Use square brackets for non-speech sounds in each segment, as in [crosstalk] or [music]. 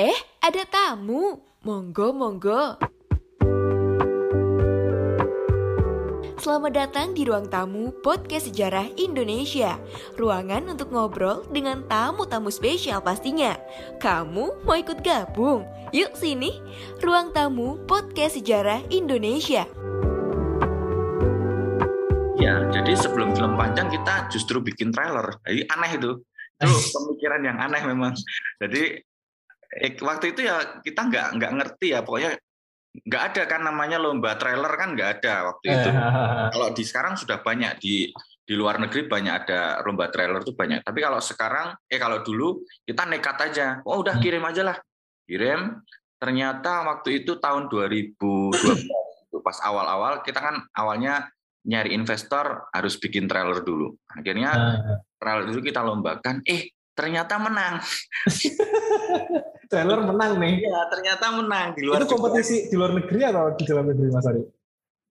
Eh, ada tamu. Monggo, monggo. Selamat datang di ruang tamu Podcast Sejarah Indonesia. Ruangan untuk ngobrol dengan tamu-tamu spesial pastinya. Kamu mau ikut gabung? Yuk sini. Ruang tamu Podcast Sejarah Indonesia. Ya, jadi sebelum film panjang kita justru bikin trailer. Jadi aneh itu. Itu [laughs] pemikiran yang aneh memang. Jadi eh, waktu itu ya kita nggak nggak ngerti ya pokoknya nggak ada kan namanya lomba trailer kan nggak ada waktu itu. kalau di sekarang sudah banyak di di luar negeri banyak ada lomba trailer tuh banyak. Tapi kalau sekarang eh kalau dulu kita nekat aja. Oh udah kirim aja lah. Kirim. Ternyata waktu itu tahun 2012 pas awal-awal kita kan awalnya nyari investor harus bikin trailer dulu. Akhirnya trailer dulu kita lombakan. Eh ternyata menang. [laughs] trailer menang nih. Iya, ternyata menang di luar. Itu kompetisi juga. di luar negeri atau di dalam negeri Mas Ari?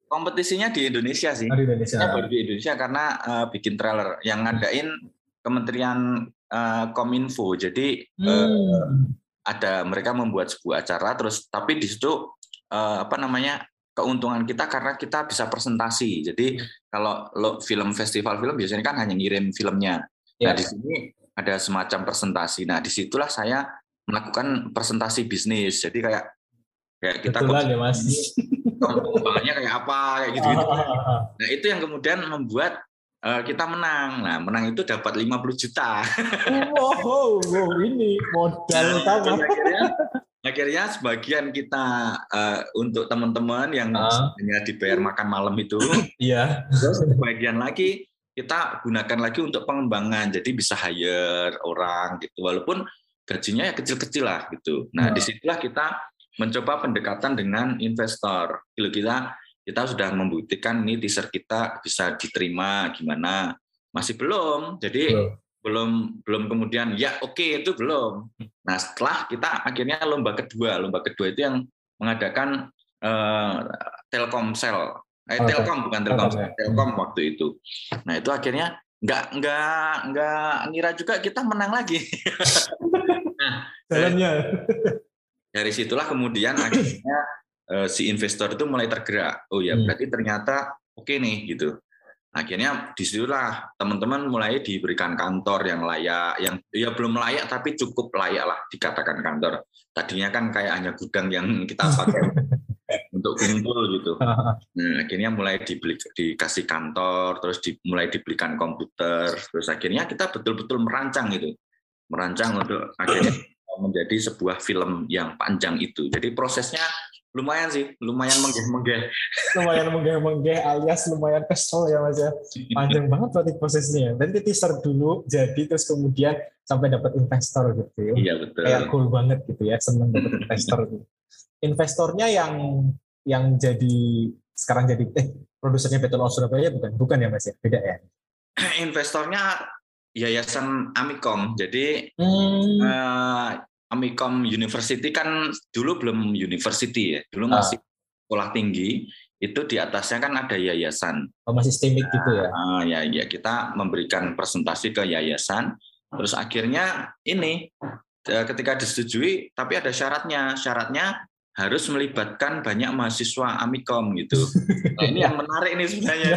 Kompetisinya di Indonesia sih. Oh, di Indonesia. Ya, di Indonesia karena uh, bikin trailer yang ngadain Kementerian uh, Kominfo. Jadi hmm. uh, ada mereka membuat sebuah acara terus tapi di situ uh, apa namanya keuntungan kita karena kita bisa presentasi. Jadi kalau lo film festival film biasanya kan hanya ngirim filmnya. Yeah. Nah di sini ada semacam presentasi. Nah di situlah saya melakukan presentasi bisnis. Jadi kayak kayak kita Betulan ya mas. Pengembangannya kayak apa kayak gitu gitu. Nah itu yang kemudian membuat uh, kita menang. Nah menang itu dapat 50 juta. wow, wow ini modal nah, utama. Akhirnya, akhirnya sebagian kita uh, untuk teman-teman yang uh. hanya dibayar makan malam itu. Iya. Terus sebagian lagi kita gunakan lagi untuk pengembangan. Jadi bisa hire orang gitu. Walaupun gajinya ya kecil-kecil lah gitu. Nah, hmm. di situlah kita mencoba pendekatan dengan investor. Kalau kita kita sudah membuktikan ini teaser kita bisa diterima gimana, masih belum. Jadi hmm. belum belum kemudian ya oke okay, itu belum. Nah, setelah kita akhirnya lomba kedua, lomba kedua itu yang mengadakan uh, Telkomsel. Eh. Telkom bukan Telkom. Telkom waktu itu. Nah, itu akhirnya nggak nggak nggak ngira juga kita menang lagi. [laughs] nah, jalannya. Dari situlah kemudian akhirnya uh, si investor itu mulai tergerak. Oh ya, hmm. berarti ternyata oke okay nih gitu. Akhirnya di situlah teman-teman mulai diberikan kantor yang layak, yang ya belum layak tapi cukup layak lah dikatakan kantor. Tadinya kan kayak hanya gudang yang kita pakai [laughs] untuk kumpul gitu. [laughs] Nah, akhirnya mulai dibeli dikasih kantor, terus di, mulai dibelikan komputer, terus akhirnya kita betul-betul merancang itu, merancang untuk akhirnya menjadi sebuah film yang panjang itu. Jadi prosesnya lumayan sih, lumayan menggeh-menggeh. [laughs] lumayan menggeh-menggeh alias lumayan kesel ya Mas ya. Panjang banget berarti prosesnya. Nanti teaser dulu jadi terus kemudian sampai dapat investor gitu. Iya betul. Kayak cool banget gitu ya, seneng dapat investor gitu. Investornya yang yang jadi sekarang jadi eh produsernya Betul Surabaya bukan? Bukan ya Mas ya? Beda ya? Investornya Yayasan Amikom. Jadi hmm. uh, Amikom University kan dulu belum university ya dulu ah. masih sekolah tinggi. Itu di atasnya kan ada yayasan. Oh, masih STEMIC nah, gitu ya? Uh, ya ya kita memberikan presentasi ke yayasan. Terus akhirnya ini eh, ketika disetujui tapi ada syaratnya. Syaratnya harus melibatkan banyak mahasiswa Amikom gitu. [laughs] Nah, ini yang menarik nih sebenarnya.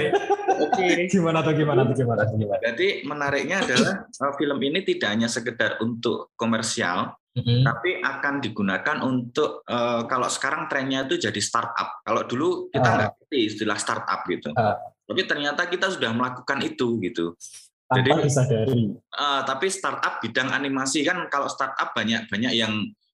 Oke. Okay. Gimana tuh gimana tuh gimana tuh gimana. Jadi menariknya adalah uh, film ini tidak hanya sekedar untuk komersial, mm-hmm. tapi akan digunakan untuk uh, kalau sekarang trennya itu jadi startup. Kalau dulu kita ah. nggak uh. ngerti istilah startup gitu. Uh. Tapi ternyata kita sudah melakukan itu gitu. Tanpa Jadi disadari. Uh, tapi startup bidang animasi kan kalau startup banyak banyak yang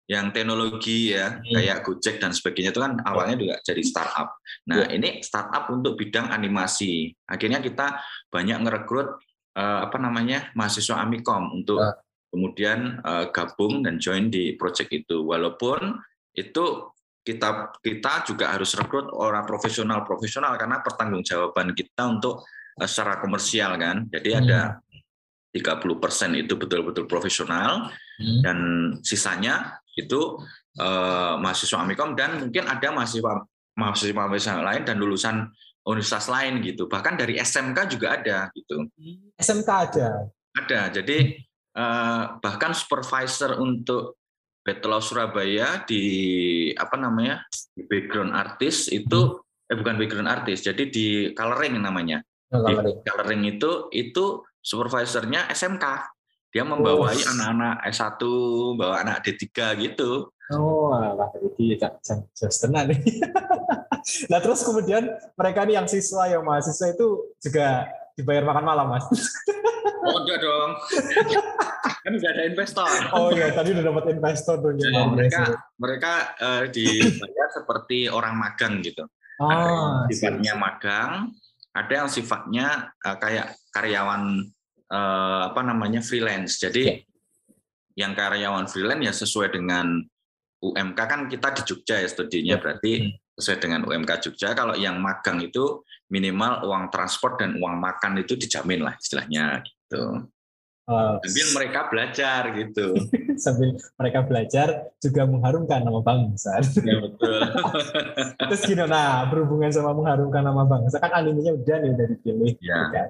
yang teknologi ya hmm. kayak Gojek dan sebagainya itu kan awalnya juga jadi startup. Nah hmm. ini startup untuk bidang animasi. Akhirnya kita banyak ngerekrut uh, apa namanya mahasiswa Amikom untuk hmm. kemudian uh, gabung dan join di project itu. Walaupun itu kita kita juga harus rekrut orang profesional profesional karena pertanggungjawaban kita untuk uh, secara komersial kan. Jadi hmm. ada 30% itu betul-betul profesional hmm. dan sisanya itu uh, mahasiswa Amikom dan mungkin ada mahasiswa mahasiswa mahasiswa lain dan lulusan universitas lain gitu bahkan dari SMK juga ada gitu SMK ada ada jadi uh, bahkan supervisor untuk of Surabaya di apa namanya di background artis itu hmm. eh bukan background artis jadi di coloring namanya oh, coloring. di coloring itu itu supervisornya SMK dia membawai oh. anak-anak S1 bawa anak D3 gitu oh lah jadi just tenang nih [laughs] nah terus kemudian mereka nih yang siswa yang mahasiswa itu juga dibayar makan malam mas [laughs] Oh enggak dong. [laughs] kan udah ada investor. Oh iya, tadi udah dapat investor tuh. Ya, mereka mereka uh, dibayar seperti orang magang gitu. Oh, ada yang sifatnya magang, ada yang sifatnya uh, kayak karyawan uh, apa namanya freelance. Jadi yeah. yang karyawan freelance ya sesuai dengan UMK kan kita di Jogja ya studinya, yeah. berarti hmm. sesuai dengan UMK Jogja. Kalau yang magang itu minimal uang transport dan uang makan itu dijamin lah istilahnya gitu. Uh, sambil mereka belajar gitu. [laughs] sambil mereka belajar juga mengharumkan nama bangsa. Ya betul. [laughs] Terus gini, nah berhubungan sama mengharumkan nama bangsa kan animenya udah nih udah dipilih. Ya. Kan.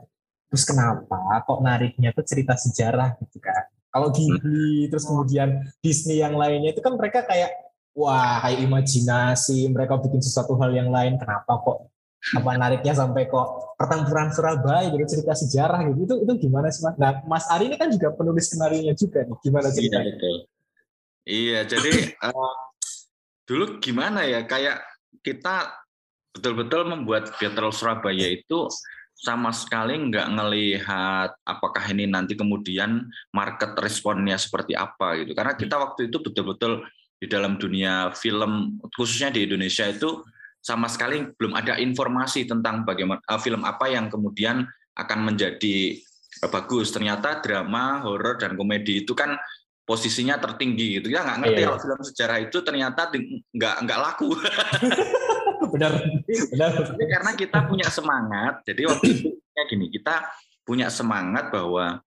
Terus kenapa kok nariknya tuh cerita sejarah gitu kan? Kalau Ghibli, hmm. terus kemudian Disney yang lainnya itu kan mereka kayak wah kayak imajinasi, mereka bikin sesuatu hal yang lain. Kenapa kok apa nariknya sampai kok pertempuran Surabaya gitu cerita sejarah gitu itu itu gimana sih mas? Nah Mas Ari ini kan juga penulis skenario juga nih gimana sih? Iya betul. Iya jadi uh, dulu gimana ya kayak kita betul-betul membuat Battle Surabaya itu sama sekali nggak ngelihat apakah ini nanti kemudian market responnya seperti apa gitu karena kita waktu itu betul-betul di dalam dunia film khususnya di Indonesia itu sama sekali belum ada informasi tentang bagaimana uh, film apa yang kemudian akan menjadi uh, bagus. Ternyata drama, horor dan komedi itu kan posisinya tertinggi gitu. Ya nggak ngerti iya. kalau film sejarah itu ternyata nggak nggak laku. [laughs] [laughs] benar, benar. Karena kita punya semangat. Jadi waktu itu gini, kita punya semangat bahwa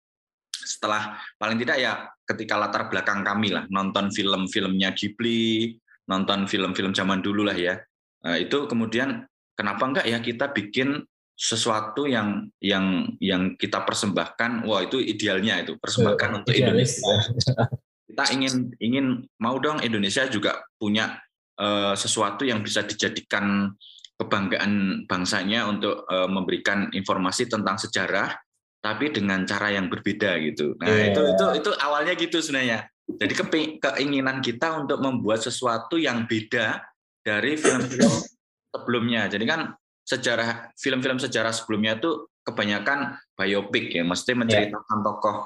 setelah paling tidak ya ketika latar belakang kami lah nonton film-filmnya Ghibli, nonton film-film zaman dulu lah ya Nah, itu kemudian kenapa enggak ya kita bikin sesuatu yang yang yang kita persembahkan wah itu idealnya itu persembahkan uh, untuk Indonesia kita ingin ingin mau dong Indonesia juga punya uh, sesuatu yang bisa dijadikan kebanggaan bangsanya untuk uh, memberikan informasi tentang sejarah tapi dengan cara yang berbeda gitu nah yeah. itu itu itu awalnya gitu sebenarnya jadi keinginan kita untuk membuat sesuatu yang beda dari film-film [coughs] sebelumnya. Jadi kan sejarah film-film sejarah sebelumnya itu kebanyakan biopik ya, mesti menceritakan yeah. tokoh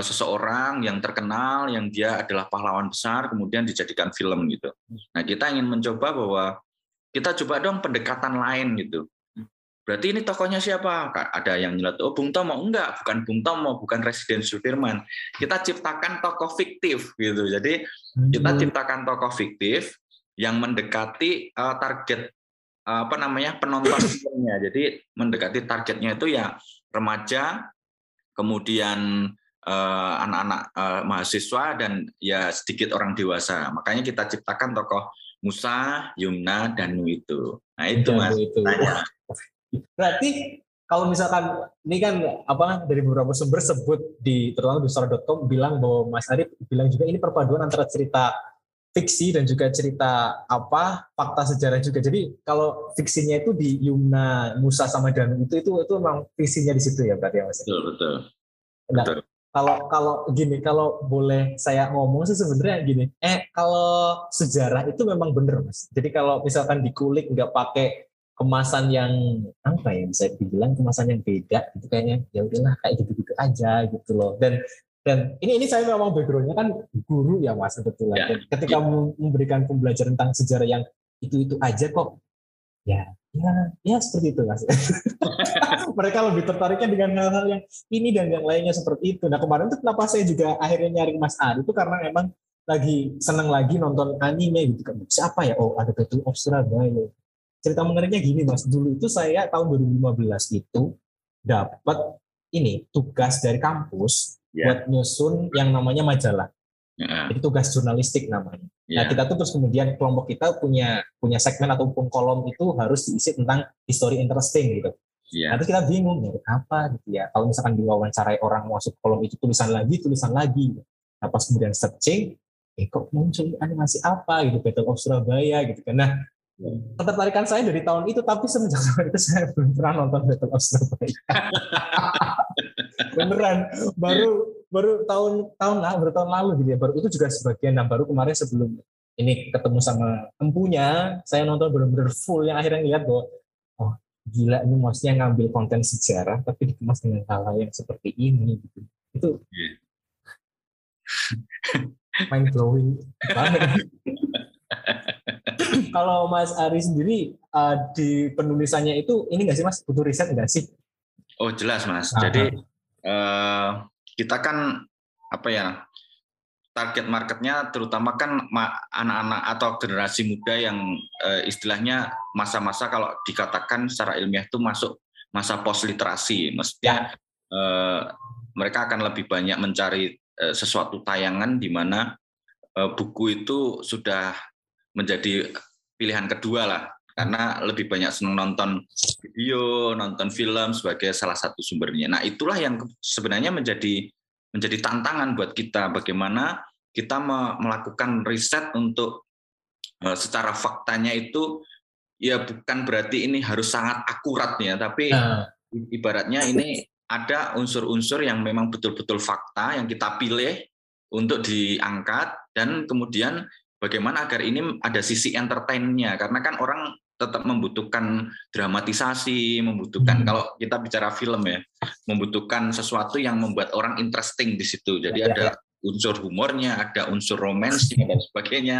seseorang yang terkenal yang dia adalah pahlawan besar kemudian dijadikan film gitu. Nah, kita ingin mencoba bahwa kita coba dong pendekatan lain gitu. Berarti ini tokohnya siapa? Ada yang nyelat, oh Bung Tomo. Enggak, bukan Bung Tomo, bukan Residen Sudirman. Kita ciptakan tokoh fiktif gitu. Jadi kita hmm. ciptakan tokoh fiktif yang mendekati uh, target uh, apa namanya penonton [clears throat] filmnya. Jadi mendekati targetnya itu ya remaja, kemudian anak-anak uh, mahasiswa dan ya sedikit orang dewasa. Makanya kita ciptakan tokoh Musa, Yumna, dan Nu itu. Nah itu ya, mas. Itu. Berarti kalau misalkan ini kan apa dari beberapa sumber sebut di terutama di suara.com bilang bahwa Mas Arif bilang juga ini perpaduan antara cerita fiksi dan juga cerita apa fakta sejarah juga. Jadi kalau fiksinya itu di Yumna, Musa sama Danu itu itu itu memang fiksinya di situ ya berarti ya Mas. Betul betul. Nah, betul. Kalau kalau gini kalau boleh saya ngomong sih sebenarnya gini. Eh kalau sejarah itu memang benar Mas. Jadi kalau misalkan dikulik nggak pakai kemasan yang apa ya bisa dibilang kemasan yang beda gitu kayaknya ya udahlah kayak gitu-gitu aja gitu loh dan dan ini ini saya memang backgroundnya kan guru ya mas sebetulnya. Ya. Ketika ya. memberikan pembelajaran tentang sejarah yang itu itu aja kok ya ya ya seperti itu mas. [laughs] Mereka lebih tertariknya dengan hal-hal yang ini dan yang lainnya seperti itu. Nah kemarin itu kenapa saya juga akhirnya nyari Mas Ari itu karena memang lagi seneng lagi nonton anime gitu kan. Siapa ya? Oh ada Battle of Surabaya. Cerita menariknya gini mas. Dulu itu saya tahun 2015 itu dapat ini tugas dari kampus yeah. buat nyusun yang namanya majalah. Yeah. Jadi tugas jurnalistik namanya. Yeah. Nah kita tuh terus kemudian kelompok kita punya punya segmen ataupun kolom itu harus diisi tentang history interesting gitu. Yeah. Nah, terus kita bingung ya apa gitu ya. Kalau misalkan diwawancarai orang masuk kolom itu tulisan lagi, tulisan lagi. Nah pas kemudian searching, eh kok muncul animasi apa gitu Battle of Surabaya gitu kan nah ketertarikan saya dari tahun itu tapi semenjak tahun [laughs] itu saya belum pernah nonton Battle of Surabaya [laughs] beneran baru baru tahun tahun lah baru tahun lalu gitu ya baru itu juga sebagian nah baru kemarin sebelum ini ketemu sama empunya saya nonton benar-benar full yang akhirnya lihat bahwa oh gila ini maksudnya ngambil konten sejarah tapi dikemas dengan hal-hal yang seperti ini gitu itu [laughs] yeah. mind blowing banget [laughs] kalau Mas Ari sendiri uh, di penulisannya itu ini nggak sih Mas butuh riset nggak sih? Oh jelas Mas. Aha. Jadi uh, kita kan apa ya target marketnya terutama kan anak-anak atau generasi muda yang uh, istilahnya masa-masa kalau dikatakan secara ilmiah itu masuk masa post literasi, mestinya ya. uh, mereka akan lebih banyak mencari uh, sesuatu tayangan di mana buku itu sudah menjadi pilihan kedua lah karena lebih banyak senang nonton video, nonton film sebagai salah satu sumbernya. Nah, itulah yang sebenarnya menjadi menjadi tantangan buat kita bagaimana kita melakukan riset untuk e, secara faktanya itu ya bukan berarti ini harus sangat akurat ya, tapi nah. ibaratnya ini ada unsur-unsur yang memang betul-betul fakta yang kita pilih untuk diangkat dan kemudian bagaimana agar ini ada sisi entertainnya karena kan orang tetap membutuhkan dramatisasi, membutuhkan hmm. kalau kita bicara film ya, membutuhkan sesuatu yang membuat orang interesting di situ. Jadi ya, ada ya. unsur humornya, ada unsur romansnya dan sebagainya.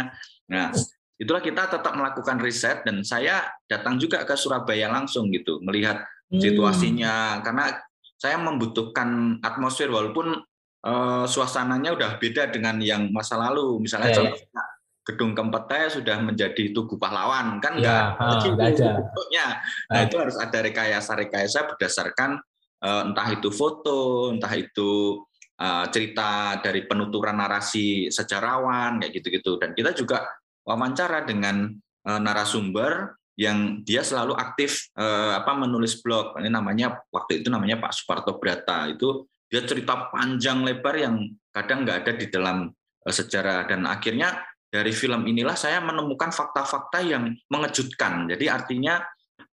Nah, itulah kita tetap melakukan riset dan saya datang juga ke Surabaya langsung gitu, melihat hmm. situasinya karena saya membutuhkan atmosfer walaupun uh, suasananya udah beda dengan yang masa lalu. Misalnya ya, ya gedung Kempete sudah menjadi tugu pahlawan kan ya, enggak ada bentuknya. Nah, itu harus ada rekayasa-rekayasa berdasarkan uh, entah itu foto, entah itu uh, cerita dari penuturan narasi sejarawan kayak gitu-gitu. Dan kita juga wawancara dengan uh, narasumber yang dia selalu aktif uh, apa menulis blog. Ini namanya waktu itu namanya Pak Suparto Brata. Itu dia cerita panjang lebar yang kadang nggak ada di dalam uh, sejarah dan akhirnya dari film inilah saya menemukan fakta-fakta yang mengejutkan. Jadi artinya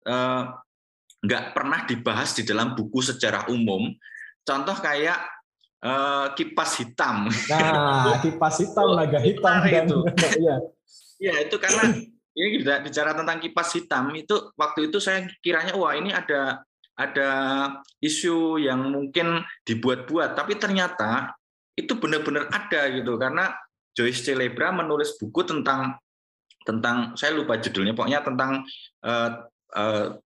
eh, nggak pernah dibahas di dalam buku sejarah umum. Contoh kayak eh, kipas hitam. Nah, [laughs] kipas hitam, naga hitam dan itu. [laughs] Iya. Iya, itu karena ini bicara tentang kipas hitam itu waktu itu saya kiranya wah ini ada ada isu yang mungkin dibuat-buat tapi ternyata itu benar-benar ada gitu karena Joyce Celebra menulis buku tentang tentang saya lupa judulnya pokoknya tentang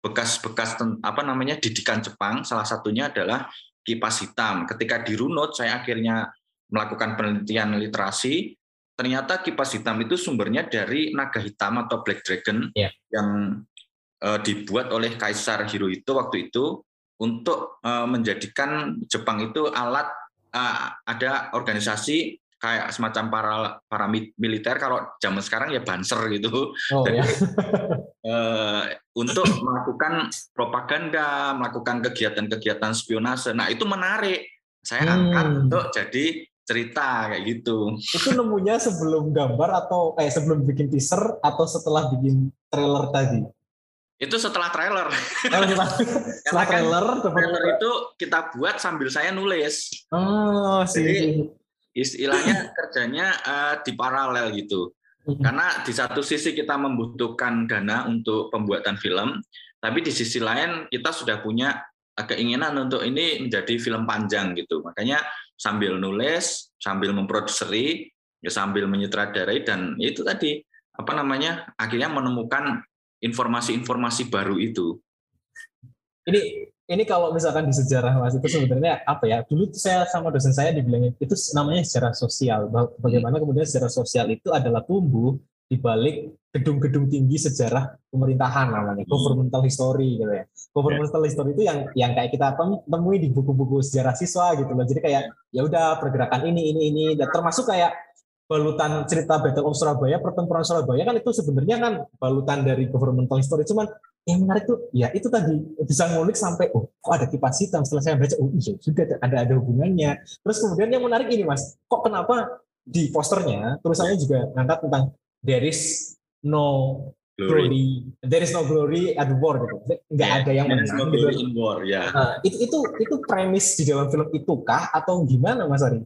bekas-bekas uh, uh, apa namanya didikan Jepang. Salah satunya adalah kipas hitam. Ketika dirunut saya akhirnya melakukan penelitian literasi. Ternyata kipas hitam itu sumbernya dari naga hitam atau black dragon yeah. yang uh, dibuat oleh Kaisar Hirohito waktu itu untuk uh, menjadikan Jepang itu alat uh, ada organisasi kayak semacam para para militer kalau zaman sekarang ya banser gitu. Oh, Jadi, ya. uh, [laughs] untuk melakukan propaganda, melakukan kegiatan-kegiatan spionase. Nah, itu menarik. Saya hmm. angkat untuk jadi cerita kayak gitu. Itu nemunya sebelum gambar atau eh sebelum bikin teaser atau setelah bikin trailer tadi? Itu setelah trailer. Oh, [laughs] setelah, setelah kan trailer, trailer itu kita buat sambil saya nulis. Oh, sih. Jadi istilahnya kerjanya uh, di paralel gitu. Mm-hmm. Karena di satu sisi kita membutuhkan dana untuk pembuatan film, tapi di sisi lain kita sudah punya keinginan untuk ini menjadi film panjang gitu. Makanya sambil nulis, sambil memproduseri, ya sambil menyutradarai dan itu tadi apa namanya akhirnya menemukan informasi-informasi baru itu. Ini ini kalau misalkan di sejarah mas itu sebenarnya apa ya? Dulu saya sama dosen saya dibilangin itu namanya sejarah sosial. Bagaimana kemudian sejarah sosial itu adalah tumbuh di balik gedung-gedung tinggi sejarah pemerintahan namanya governmental history gitu ya. Governmental history itu yang yang kayak kita temui di buku-buku sejarah siswa gitu loh. Jadi kayak ya udah pergerakan ini ini ini. Dan termasuk kayak balutan cerita Battle of Surabaya pertempuran Surabaya kan itu sebenarnya kan balutan dari governmental history. Cuman yang menarik tuh ya itu tadi bisa ngulik sampai oh kok ada kipas hitam setelah saya baca oh iya sudah ada ada hubungannya terus kemudian yang menarik ini mas kok kenapa di posternya tulisannya juga ngangkat tentang there is no Glory. glory, there is no glory at war gitu. Nggak Ya, ada yang menang no gitu. glory in war, ya. Nah, itu itu itu premis di dalam film itu kah atau gimana Mas Ari?